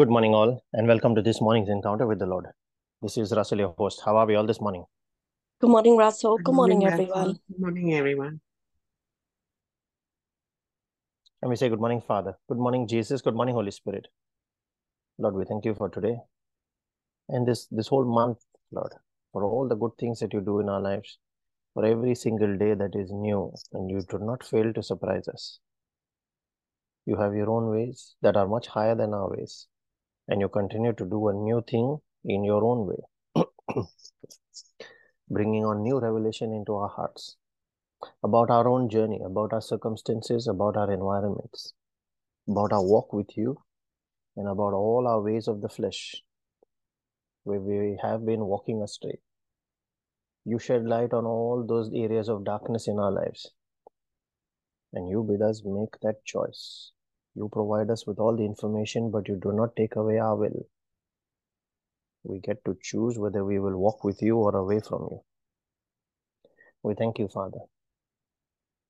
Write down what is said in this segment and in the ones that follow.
Good morning, all, and welcome to this morning's encounter with the Lord. This is Russell, your host. How are we all this morning? Good morning, Russell. Good Good morning, morning, everyone. Good morning, everyone. And we say, Good morning, Father. Good morning, Jesus. Good morning, Holy Spirit. Lord, we thank you for today and this this whole month, Lord, for all the good things that you do in our lives, for every single day that is new, and you do not fail to surprise us. You have your own ways that are much higher than our ways, and you continue to do a new thing in your own way, bringing on new revelation into our hearts about our own journey, about our circumstances, about our environments, about our walk with you, and about all our ways of the flesh where we have been walking astray. You shed light on all those areas of darkness in our lives, and you bid us make that choice. You provide us with all the information, but you do not take away our will. We get to choose whether we will walk with you or away from you. We thank you, Father,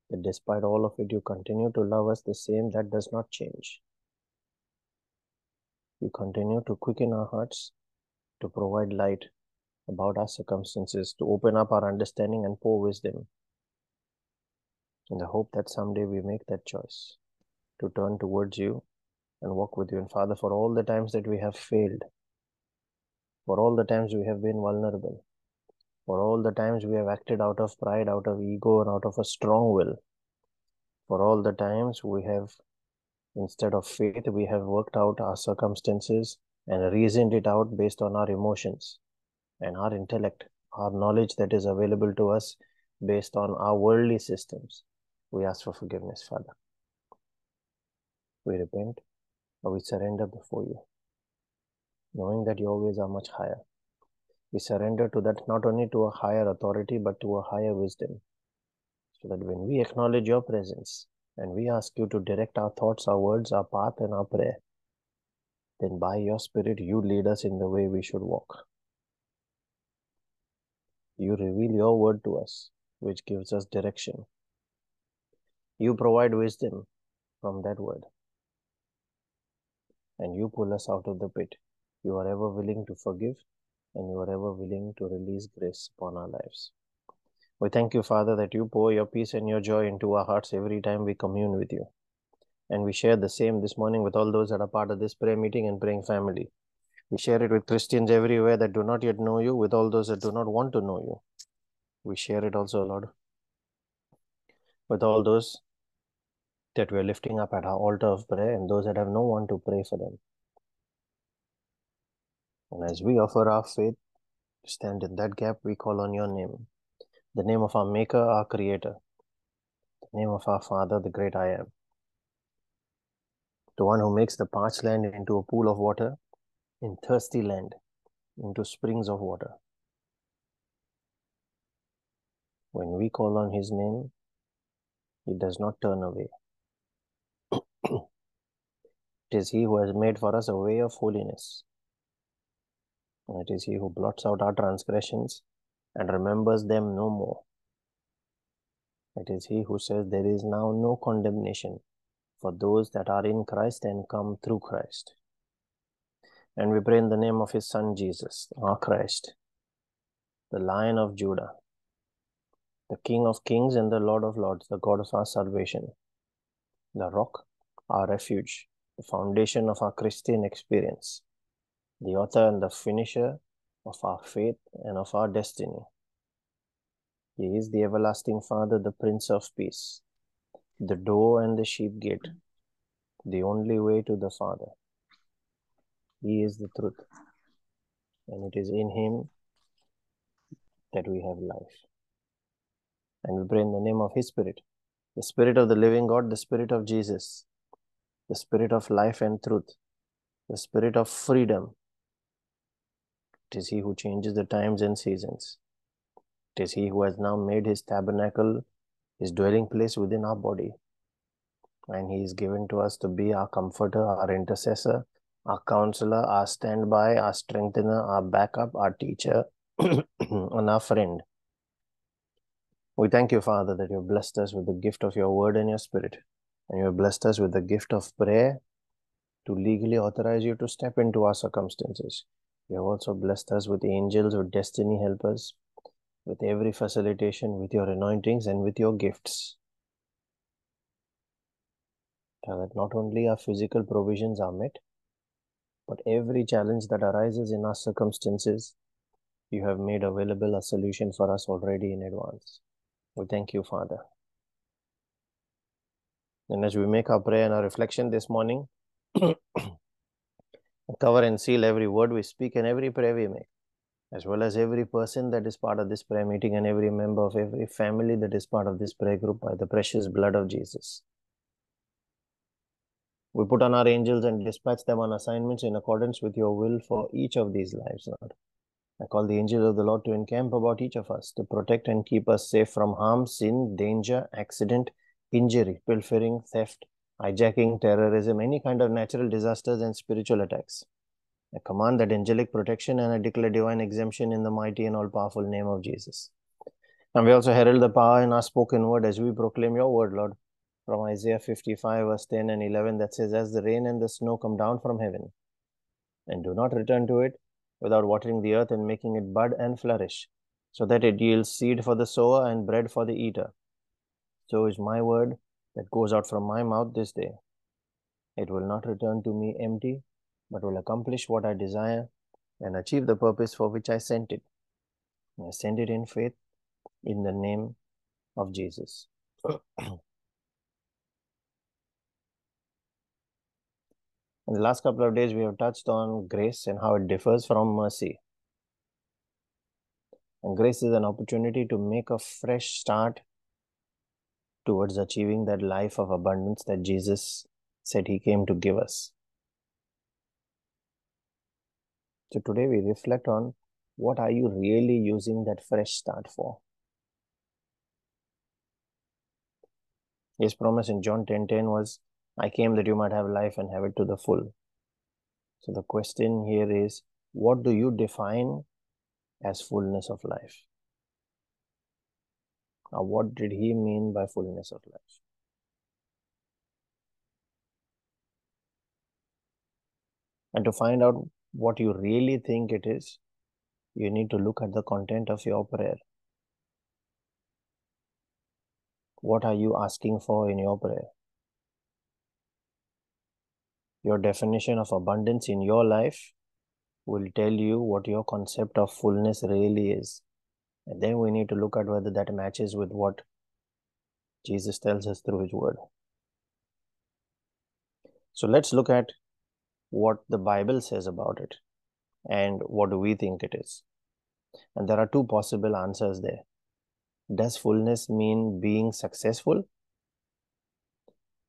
that despite all of it, you continue to love us the same. That does not change. You continue to quicken our hearts, to provide light about our circumstances, to open up our understanding and pour wisdom. In the hope that someday we make that choice to turn towards you and walk with you. And Father, for all the times that we have failed, for all the times we have been vulnerable, for all the times we have acted out of pride, out of ego, and out of a strong will, for all the times we have, instead of faith, we have worked out our circumstances and reasoned it out based on our emotions and our intellect, our knowledge that is available to us based on our worldly systems. We ask for forgiveness, Father. We repent or we surrender before you, knowing that your ways are much higher. We surrender to that not only to a higher authority, but to a higher wisdom. So that when we acknowledge your presence and we ask you to direct our thoughts, our words, our path, and our prayer, then by your Spirit, you lead us in the way we should walk. You reveal your word to us, which gives us direction. You provide wisdom from that word. And you pull us out of the pit. You are ever willing to forgive, and you are ever willing to release grace upon our lives. We thank you, Father, that you pour your peace and your joy into our hearts every time we commune with you. And we share the same this morning with all those that are part of this prayer meeting and praying family. We share it with Christians everywhere that do not yet know you, with all those that do not want to know you. We share it also, Lord, with all those that we're lifting up at our altar of prayer and those that have no one to pray for them. And as we offer our faith, stand in that gap, we call on your name, the name of our Maker, our Creator, the name of our Father, the great I am, the one who makes the parched land into a pool of water, in thirsty land into springs of water. When we call on his name, he does not turn away. It is he who has made for us a way of holiness. It is he who blots out our transgressions and remembers them no more. It is he who says there is now no condemnation for those that are in Christ and come through Christ. And we pray in the name of his Son Jesus, our Christ, the Lion of Judah, the King of kings and the Lord of lords, the God of our salvation, the rock, our refuge, the foundation of our Christian experience, the author and the finisher of our faith and of our destiny. He is the everlasting Father, the Prince of Peace, the door and the sheep gate, the only way to the Father. He is the truth, and it is in Him that we have life. And we pray in the name of His Spirit, the Spirit of the living God, the Spirit of Jesus, the Spirit of life and truth, the Spirit of freedom. It is He who changes the times and seasons. It is He who has now made His tabernacle, His dwelling place within our body. And He is given to us to be our comforter, our intercessor, our counselor, our standby, our strengthener, our backup, our teacher, and our friend. We thank you, Father, that you have blessed us with the gift of your word and your spirit. And you have blessed us with the gift of prayer to legally authorize you to step into our circumstances. You have also blessed us with angels, with destiny helpers, with every facilitation, with your anointings, and with your gifts. So that not only our physical provisions are met, but every challenge that arises in our circumstances, you have made available a solution for us already in advance. We thank you, Father. And as we make our prayer and our reflection this morning, cover and seal every word we speak and every prayer we make, as well as every person that is part of this prayer meeting and every member of every family that is part of this prayer group by the precious blood of Jesus. We put on our angels and dispatch them on assignments in accordance with your will for each of these lives, Lord. I call the angels of the Lord to encamp about each of us, to protect and keep us safe from harm, sin, danger, accident, injury, pilfering, theft, hijacking, terrorism, any kind of natural disasters and spiritual attacks. I command that angelic protection and I declare divine exemption in the mighty and all powerful name of Jesus. And we also herald the power in our spoken word as we proclaim your word, Lord, from Isaiah 55, verse 10 and 11, that says, As the rain and the snow come down from heaven, and do not return to it without watering the earth and making it bud and flourish, so that it yields seed for the sower and bread for the eater. So is my word that goes out from my mouth this day. It will not return to me empty, but will accomplish what I desire and achieve the purpose for which I sent it. And I send it in faith in the name of Jesus. In the last couple of days, we have touched on grace and how it differs from mercy. And grace is an opportunity to make a fresh start towards achieving that life of abundance that Jesus said he came to give us. So today we reflect on what are you really using that fresh start for? His promise in John 10:10 10, was I came that you might have life and have it to the full. So the question here is, what do you define as fullness of life? Now, what did he mean by fullness of life? And to find out what you really think it is, you need to look at the content of your prayer. What are you asking for in your prayer? Your definition of abundance in your life will tell you what your concept of fullness really is. And then we need to look at whether that matches with what Jesus tells us through his word. So let's look at what the Bible says about it and what do we think it is. And there are two possible answers there. Does fullness mean being successful?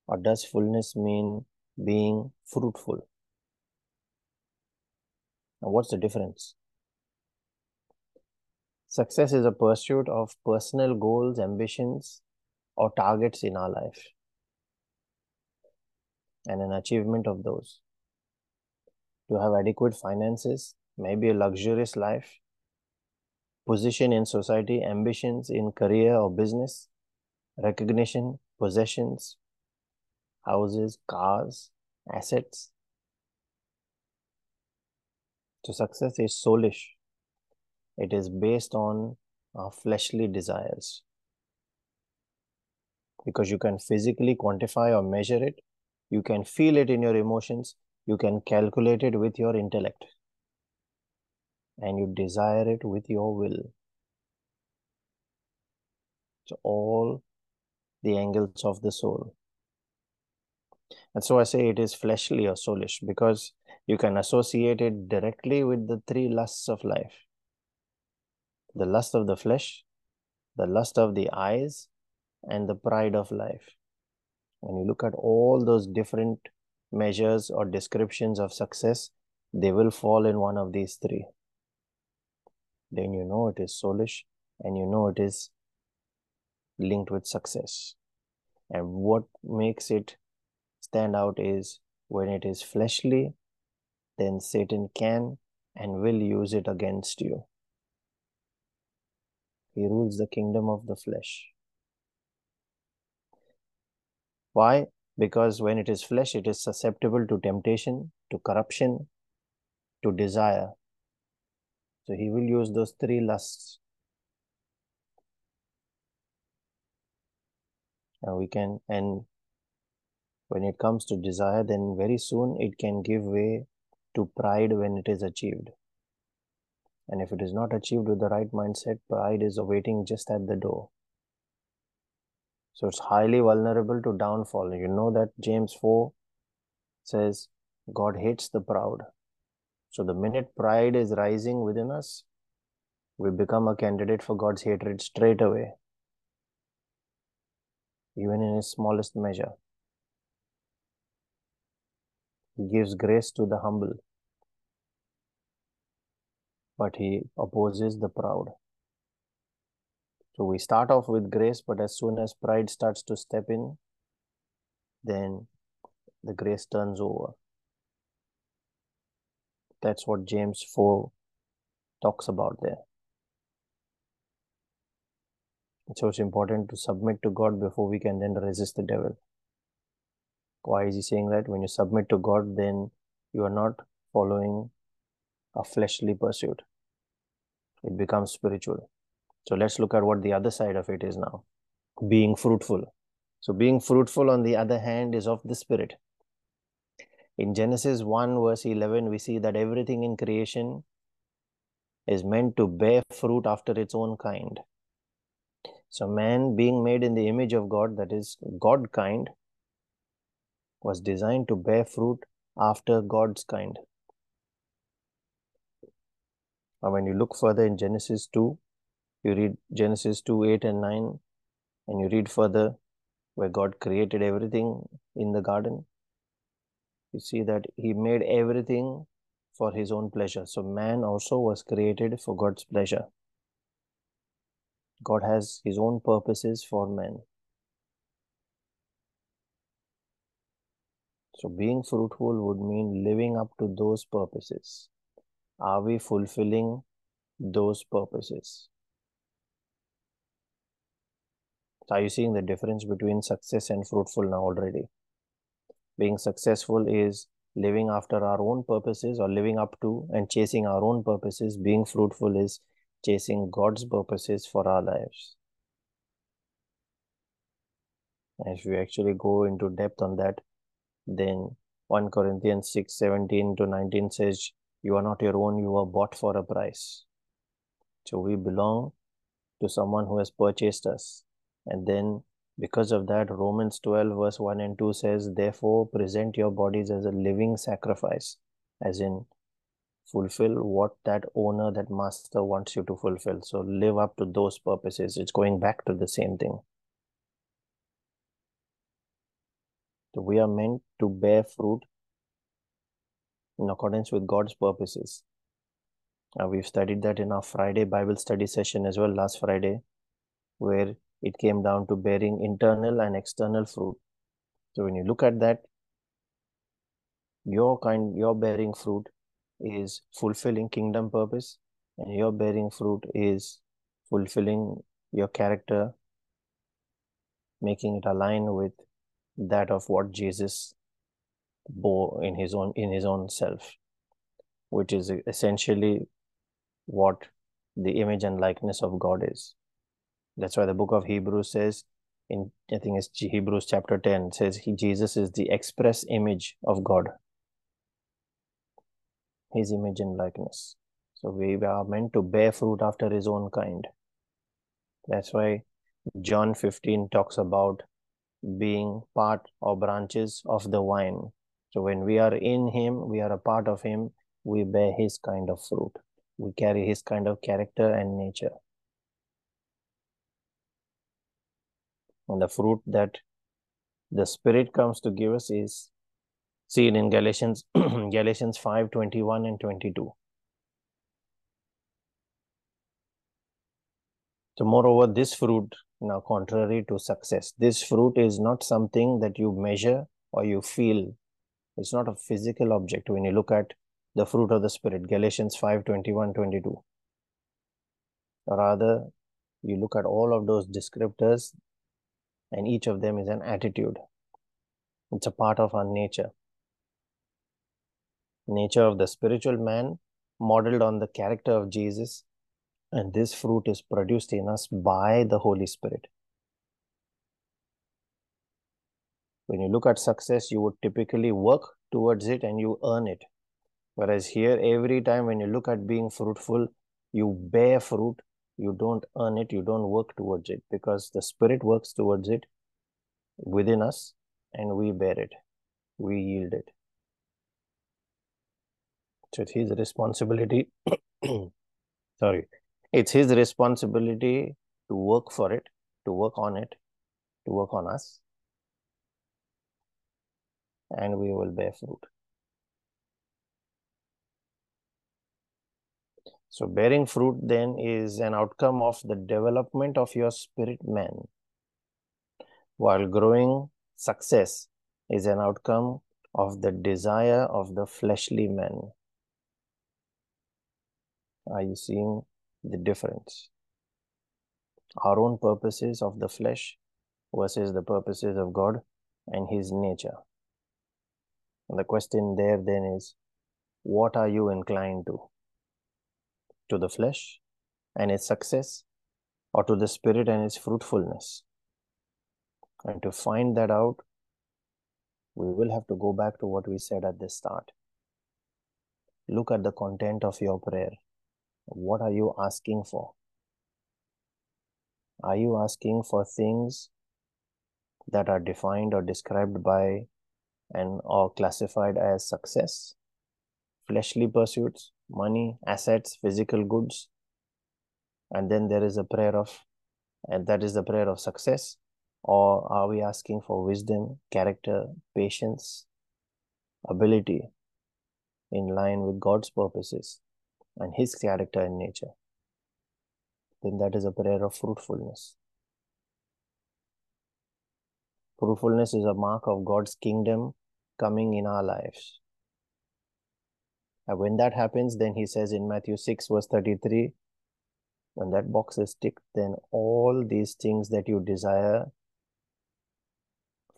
Or does fullness mean being fruitful. Now, what's the difference? Success is a pursuit of personal goals, ambitions, or targets in our life, and an achievement of those. To have adequate finances, maybe a luxurious life, position in society, ambitions in career or business, recognition, possessions, houses, cars, assets. So success is soulish. It is based on our fleshly desires. Because you can physically quantify or measure it, you can feel it in your emotions, you can calculate it with your intellect, and you desire it with your will. So all the angles of the soul. And so I say it is fleshly or soulish because you can associate it directly with the three lusts of life the lust of the flesh, the lust of the eyes, and the pride of life. When you look at all those different measures or descriptions of success, they will fall in one of these three. Then you know it is soulish and you know it is linked with success. And what makes it stand out is when it is fleshly, then Satan can and will use it against you. He rules the kingdom of the flesh. Why? Because when it is flesh, it is susceptible to temptation, to corruption, to desire. So he will use those three lusts. And we can, and when it comes to desire, then very soon it can give way to pride when it is achieved. And if it is not achieved with the right mindset, pride is awaiting just at the door. So it's highly vulnerable to downfall. You know that James 4 says, God hates the proud. So the minute pride is rising within us, we become a candidate for God's hatred straight away, even in his smallest measure. He gives grace to the humble, but he opposes the proud. So we start off with grace, but as soon as pride starts to step in, then the grace turns over. That's what James 4 talks about there. So it's important to submit to God before we can then resist the devil. Why is he saying that? When you submit to God, then you are not following a fleshly pursuit. It becomes spiritual. So let's look at what the other side of it is now. Being fruitful. So being fruitful, on the other hand, is of the Spirit. In Genesis 1, verse 11, we see that everything in creation is meant to bear fruit after its own kind. So, man being made in the image of God, that is God kind, was designed to bear fruit after God's kind. And when you look further in Genesis 2, you read Genesis 2 8 and 9, and you read further where God created everything in the garden. You see that He made everything for His own pleasure. So, man also was created for God's pleasure. God has His own purposes for man. So, being fruitful would mean living up to those purposes. Are we fulfilling those purposes? So are you seeing the difference between success and fruitful now already? Being successful is living after our own purposes or living up to and chasing our own purposes. Being fruitful is chasing God's purposes for our lives. And if we actually go into depth on that, then 1 Corinthians 6 17 to 19 says, You are not your own, you are bought for a price. So we belong to someone who has purchased us. And then because of that, Romans 12, verse 1 and 2 says, Therefore, present your bodies as a living sacrifice, as in fulfill what that owner, that master wants you to fulfill. So live up to those purposes. It's going back to the same thing. So we are meant to bear fruit in accordance with God's purposes. Uh, we've studied that in our Friday Bible study session as well, last Friday, where it came down to bearing internal and external fruit. So when you look at that, your kind, your bearing fruit is fulfilling kingdom purpose, and your bearing fruit is fulfilling your character, making it align with that of what Jesus bore in his own in his own self, which is essentially what the image and likeness of God is. That's why the book of Hebrews says in I think it's Hebrews chapter 10 says he Jesus is the express image of God. His image and likeness. So we are meant to bear fruit after his own kind. That's why John 15 talks about being part or branches of the vine. So when we are in him, we are a part of him, we bear his kind of fruit. We carry his kind of character and nature. And the fruit that the Spirit comes to give us is seen in Galatians Galatians 5 21 and 22. So, moreover, this fruit, now contrary to success, this fruit is not something that you measure or you feel. It's not a physical object when you look at the fruit of the Spirit, Galatians 5 21 22. Rather, you look at all of those descriptors and each of them is an attitude. It's a part of our nature. Nature of the spiritual man modeled on the character of Jesus. And this fruit is produced in us by the Holy Spirit. When you look at success, you would typically work towards it and you earn it. Whereas here, every time when you look at being fruitful, you bear fruit, you don't earn it, you don't work towards it because the Spirit works towards it within us and we bear it, we yield it. So it's his responsibility. Sorry, it's his responsibility to work for it, to work on it, to work on us, and we will bear fruit. So, bearing fruit then is an outcome of the development of your spirit man, while growing success is an outcome of the desire of the fleshly man. Are you seeing the difference? Our own purposes of the flesh versus the purposes of God and His nature. And the question there then is what are you inclined to? To the flesh and its success, or to the spirit and its fruitfulness? And to find that out, we will have to go back to what we said at the start. Look at the content of your prayer. What are you asking for? Are you asking for things that are defined or described by and or classified as success? Fleshly pursuits, money, assets, physical goods. And then there is a prayer of, and that is the prayer of success. Or are we asking for wisdom, character, patience, ability in line with God's purposes? and his character and nature, then that is a prayer of fruitfulness. Fruitfulness is a mark of God's kingdom coming in our lives. And when that happens, then he says in Matthew 6, verse 33, when that box is ticked, then all these things that you desire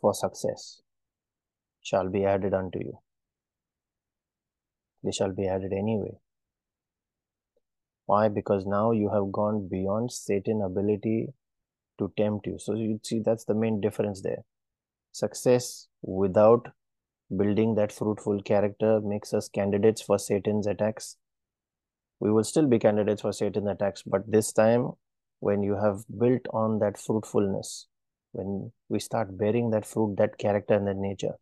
for success shall be added unto you. They shall be added anyway. Why? Because now you have gone beyond Satan' ability to tempt you. So you see that's the main difference there. Success without building that fruitful character makes us candidates for Satan's attacks. We will still be candidates for Satan's attacks, but this time when you have built on that fruitfulness, when we start bearing that fruit, that character and that nature,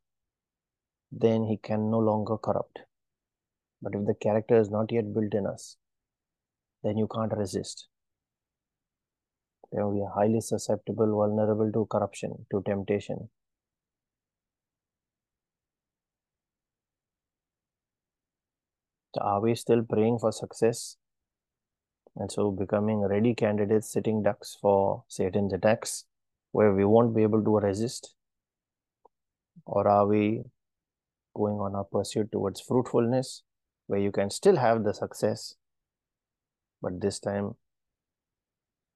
then he can no longer corrupt. But if the character is not yet built in us, then you can't resist. Then we are highly susceptible, vulnerable to corruption, to temptation. Are we still praying for success? And so becoming ready candidates, sitting ducks for Satan's attacks, where we won't be able to resist? Or are we going on our pursuit towards fruitfulness, where you can still have the success, but this time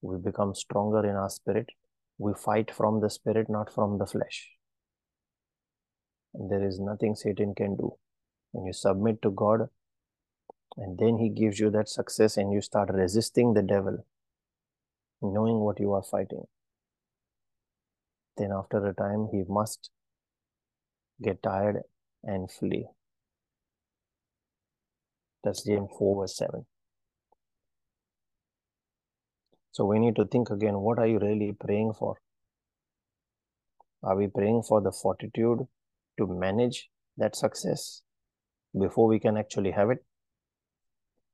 we become stronger in our spirit. We fight from the spirit, not from the flesh. And there is nothing Satan can do. When you submit to God, and then He gives you that success, and you start resisting the devil, knowing what you are fighting. Then, after a time, he must get tired and flee. That's James 4, verse 7. So we need to think again what are you really praying for? Are we praying for the fortitude to manage that success before we can actually have it?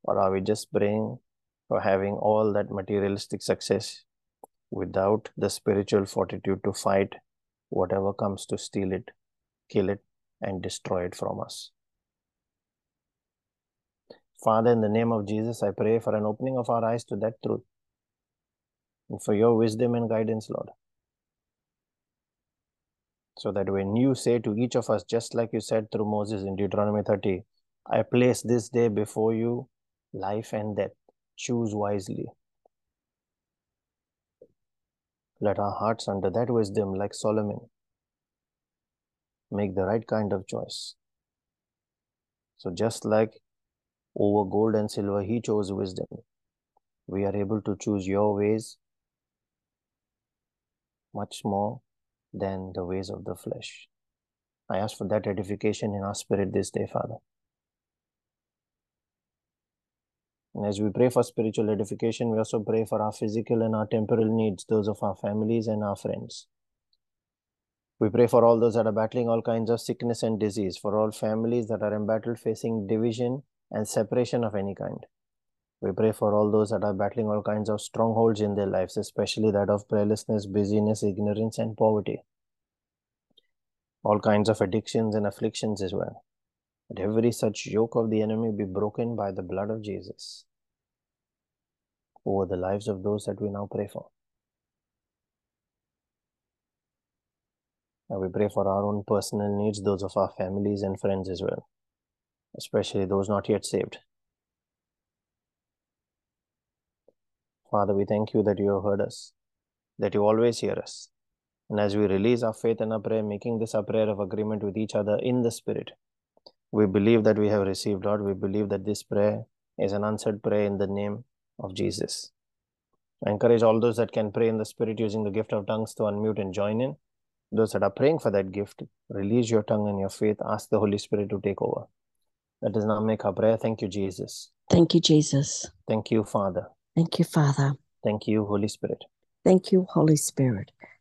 Or are we just praying for having all that materialistic success without the spiritual fortitude to fight whatever comes to steal it, kill it, and destroy it from us? Father, in the name of Jesus, I pray for an opening of our eyes to that truth and for your wisdom and guidance, Lord. So that when you say to each of us, just like you said through Moses in Deuteronomy 30, I place this day before you life and death. Choose wisely. Let our hearts, under that wisdom, like Solomon, make the right kind of choice. So just like over gold and silver, he chose wisdom. We are able to choose your ways much more than the ways of the flesh. I ask for that edification in our spirit this day, Father. And as we pray for spiritual edification, we also pray for our physical and our temporal needs, those of our families and our friends. We pray for all those that are battling all kinds of sickness and disease, for all families that are embattled facing division and separation of any kind. We pray for all those that are battling all kinds of strongholds in their lives, especially that of prayerlessness, busyness, ignorance, and poverty. All kinds of addictions and afflictions as well. That every such yoke of the enemy be broken by the blood of Jesus over the lives of those that we now pray for. And we pray for our own personal needs, those of our families and friends as well, especially those not yet saved. Father, we thank you that you have heard us, that you always hear us. And as we release our faith and our prayer, making this a prayer of agreement with each other in the Spirit, we believe that we have received, Lord. We believe that this prayer is an answered prayer in the name of Jesus. I encourage all those that can pray in the Spirit using the gift of tongues to unmute and join in. Those that are praying for that gift, release your tongue and your faith. Ask the Holy Spirit to take over. Let us now make our prayer. Thank you, Jesus. Thank you, Jesus. Thank you, Father. Thank you, Father. Thank you, Holy Spirit. Thank you, Holy Spirit.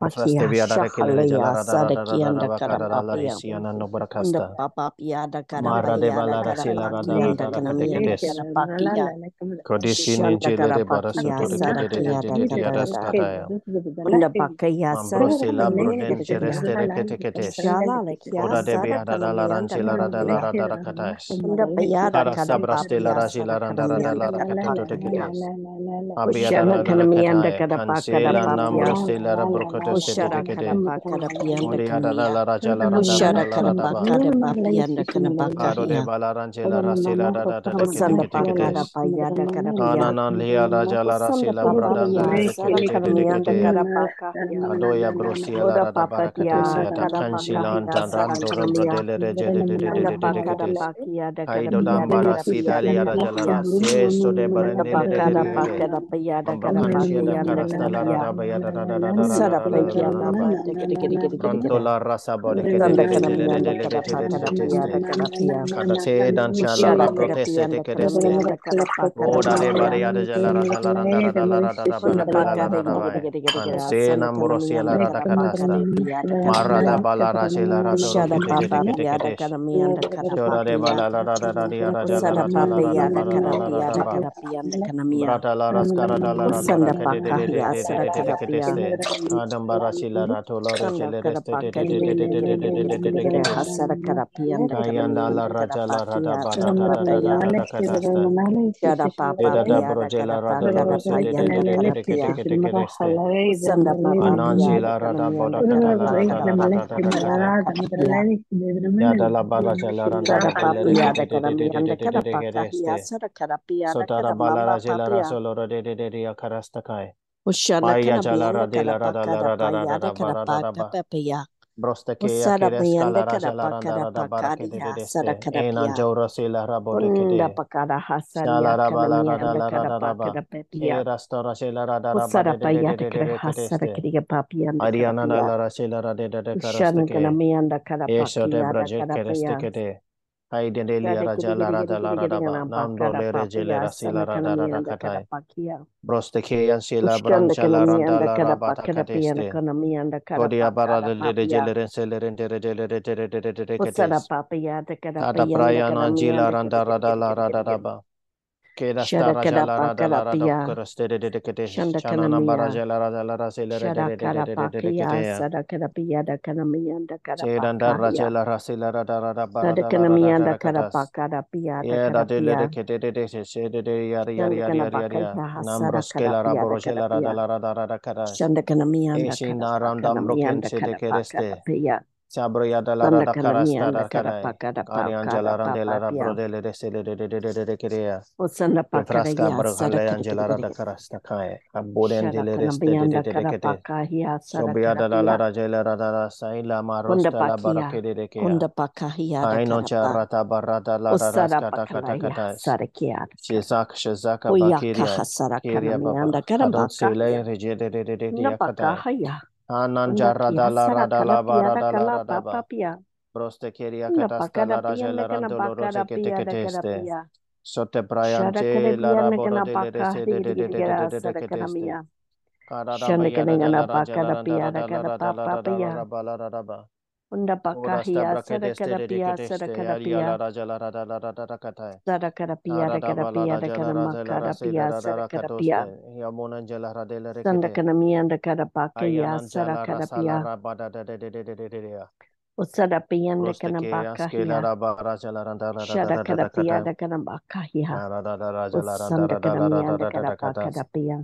pa Bradanda papia sada kada mianda Redekede, kada pakahia. Adoya Brosiela Oda Rada papia Barakatese, kada Atakanchilan pakahia sada Janrando kada mia. Robrodele Anda pa kada Regedekedes, pakia da kada Kaido pia da Dambara kada pia da Sidalia kada pia. Rajalara, Siesto de Unda Barendele pakada Redekede, pakada payada kada Ambrocanchia da pakayanda kada Carastala pia. Rada Bayada Rada Usara payanda Rada kada gidi gidi gidi gidi Pronto gidi. la rasa body che de Sanda de de kada de de miyanda de de kada de de pakada de payada teste. kada pia. Kada te dan chala Ushara la kada proteste te piyanda che kada deste. miyanda kada pakada Oda de pakaya. baria de jala rada la randa rada la rada da Unda baraka da la pakada rada gidi gidi vai. gidi gidi gidi. Anse Asanda kana namorosi la miyanda la de la la ba. La de de de de de la le de de de gidi de gidi de gidi de gidi de de gidi de de gidi de gidi kedesh. hasara kada piyanda kada Kayanda la miyanda kada raja la rada pakia ba da kada da da da da papaya. da da katasta. Shada papa Eda da piyada broje kada la rada la pakada rose de de de payanda de de kada de kete pia. kete kete ste. Sanda papa Anansi piyada la kada rada boda miyanda kada kada la rada pakada la rada da da pakada kata. pakahiya. Yada la baraja la randa Shada da papa bele de piyada kete de kada de de de de miyanda de de kada de kete pakahiya ste. sara kada piyada Sotara kada bala mama raje la papia. rasolo ro de de de de ya karasta kai. Ushana Paya kana jala miyanda rade kada la rada la pakada rada rada payada da kada barada da papa ba. papia. Broste ke ya Usara keres miyanda kala kada raja la randa pakada rada barake de de pakadia de sara ste. kada Ena pia. jawra se la rabo de Unda kete. pakada hasaria Shala kana bala rada miyanda la kada rada da ba. pakada pepia. Ke rastora se la rada raba Usara de de de de payata de de kada de kete hasara ste. kiriga papiyanda kada Ariana pia. la la shela ra de de de karasta Ushana kana ke miyanda kada esho de pakiyada braje kada kereste pia. ke de hai de de liya Shada ra kiri jala kiri ra kiri da la kiri ra da kiri ba kana nam do pakada le re jele papiya ra si la sana ra kana da ra da miyanda kada katai pakiya. broste ke yan shela Ushanda brancha kana la ran da miyanda la ra kada ba ta pakada piyanda kadeste kana miyanda kada kodia bara pakada de le de papiya. jele ren se le ren de re jele re de re de de de de Usara ketes papiyada kada tada piyanda kana prayana jila miyanda ran kiri da ra kiri da kiri la kiri ra da kiri da kiri. ba ke da sta Shada ra kada jala ra da pakada la ra da piya. de de da de de de de de kete Sada kana da ra pakaya. jela ra se la da da da la kana ra da da miyanda ra kada katas pakada piyada Yeah, kada da de le de piya. de de se de de yari yari yari yari yari da piya. da da kadash. Shanda kana miyanda Eshi kada na ram pakada dam broken miyanda se de kada ke Sabro yada la rada karas tara kara karian jalaran de la rabro de le de se le de de de de de kerea osanda pakara ya sabro karian jalaran da karas ta kae aboden de le de de de de de kete onda pakahia Hanan jarrada la rada la barada la rada ba. Proste keria katasta la raja la rando lorose que te keteste. Sote brayante la raboro de le rese de de de de de de de keteste. Karada bayada la raja la randa la rada la rada la rada ba. Unda bakahia sarakarapia sarakarapia sarakarapia rakarapia rakaramakarapiya sarakarapiya sandakanamiya ndakarapakeya sarakarapia Usadapiyanda kanabaka hiya. Shadakadapiyanda kanabaka hiya. Usandakanamiyanda kanabaka dapiya.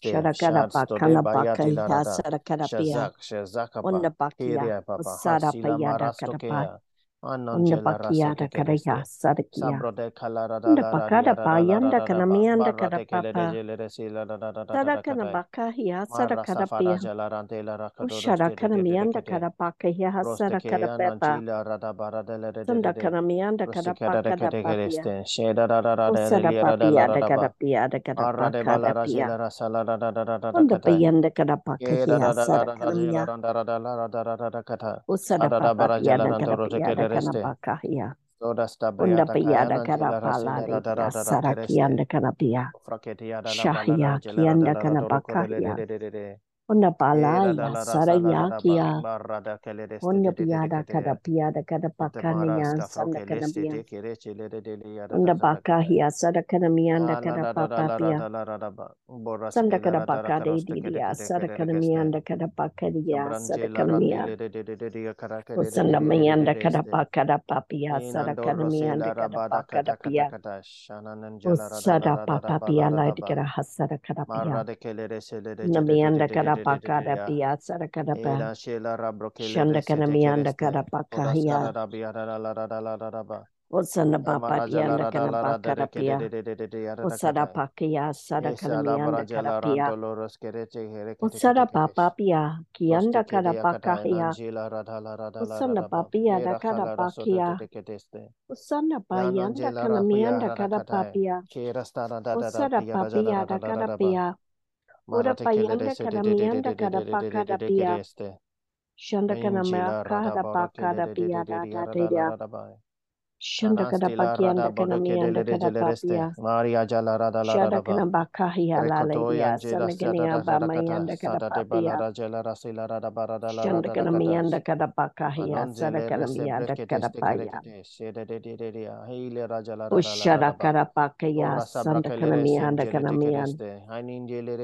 Shadakadapa kanabaka hiya. Sadakadapiya. Undabaka hiya. Unda pakiara karaya sarakia. Unda pakara payanda kana mianda kada papa. Tada kana bakahia sara kara pia. Ushara kana mianda kara pakahia sara kara pepa. Tunda kana mianda kara pakara papia. Usara papia da kada pia da kada kara pakara pia. Unda payanda kara pakahia sara kara mia. Usara papia da kada pia da este. Undapiada karapala sarakianda kanapia. Shahiya kianda kanapakaya. Onda pala ya sara ya kia, onda piada kada piada kada pakana ya, sanda kada pia Onda paka hiya sada kada mianda kada paka pia. Sanda kada paka de di dia sada kada mianda kada paka di ya sada kada mia. Sanda mianda kada pakada papia, sada kada mianda kada pakada pia. o Sada papapia lai kada hasada kada pia. Namianda kada Pakarapia sada kada pa shanda kana mianda kada pakahia Osana bapa yanda kana pakada pia pakia sada kana mianda kada pia Osada bapa pia kianda kada pakahia Osana papia da kada pakia Osana bayanda kana mianda kada papia Osada papia da kada pia Ora payanda kada mianda kada pakada pia. Shanda kana mea kada pakada pia da da da da. Shandakana Bakianda Kanamianda Kanapapia. Maria Jala Rada Lada Shandakana Bakahia Lalalia. Sandakania Bamayanda Kanapapia. Shandakana Mianda Kanapakahia. Sandakana Mianda Kanapaya. Ushada Karapakaya. Sandakana Mianda Kanamianda.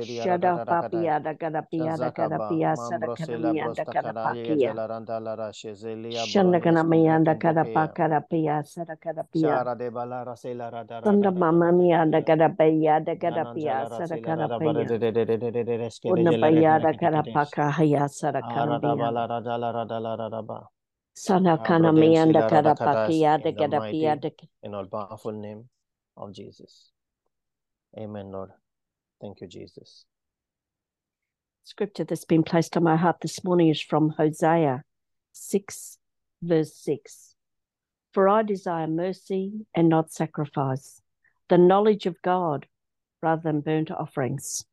Shada Papiada Kanapiada Kanapia. Sandakana Mianda Kanapakia. Shandakana Mianda Kanapakarapiada. Rasela mama mia In all powerful name of Jesus. Amen, Lord. Thank you, Jesus. Scripture that's been placed on my heart this morning is from Hosea 6, verse 6. For I desire mercy and not sacrifice, the knowledge of God rather than burnt offerings.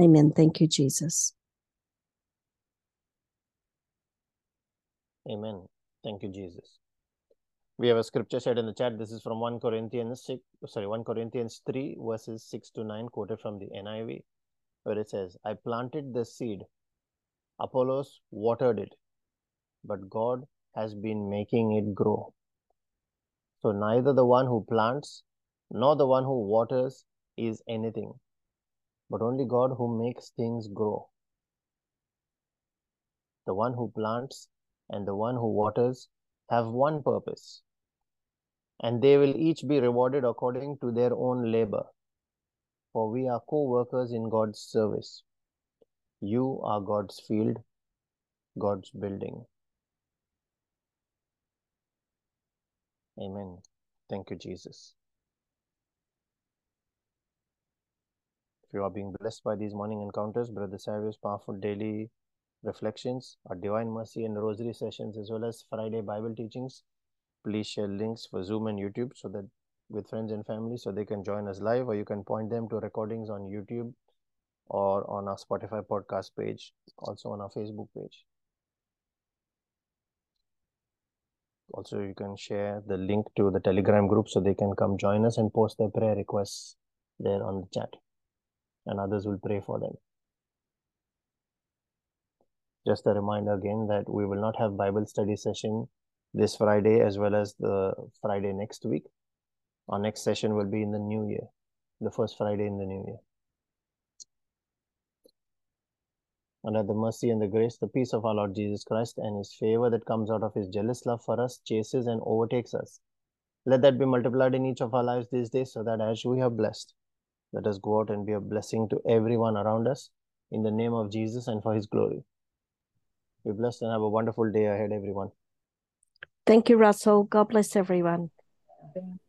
Amen. Thank you, Jesus. Amen. Thank you, Jesus. We have a scripture said in the chat. This is from 1 Corinthians 6, sorry, 1 Corinthians 3, verses 6 to 9, quoted from the NIV, where it says, I planted the seed, Apollos watered it, but God has been making it grow. So neither the one who plants nor the one who waters is anything, but only God who makes things grow. The one who plants and the one who waters have one purpose, and they will each be rewarded according to their own labor. For we are co workers in God's service. You are God's field, God's building. Amen. Thank you, Jesus. If you are being blessed by these morning encounters, Brother Savio's powerful daily reflections, our divine mercy and rosary sessions, as well as Friday Bible teachings, please share links for Zoom and YouTube so that with friends and family so they can join us live, or you can point them to recordings on YouTube or on our Spotify podcast page, also on our Facebook page. Also, you can share the link to the Telegram group so they can come join us and post their prayer requests there on the chat, and others will pray for them. Just a reminder again that we will not have Bible study session this Friday as well as the Friday next week. Our next session will be in the new year, the first Friday in the new year. Under the mercy and the grace, the peace of our Lord Jesus Christ and his favor that comes out of his jealous love for us chases and overtakes us. Let that be multiplied in each of our lives these days so that as we are blessed, let us go out and be a blessing to everyone around us in the name of Jesus and for his glory. Be blessed and have a wonderful day ahead, everyone. Thank you, Russell. God bless everyone. Amen.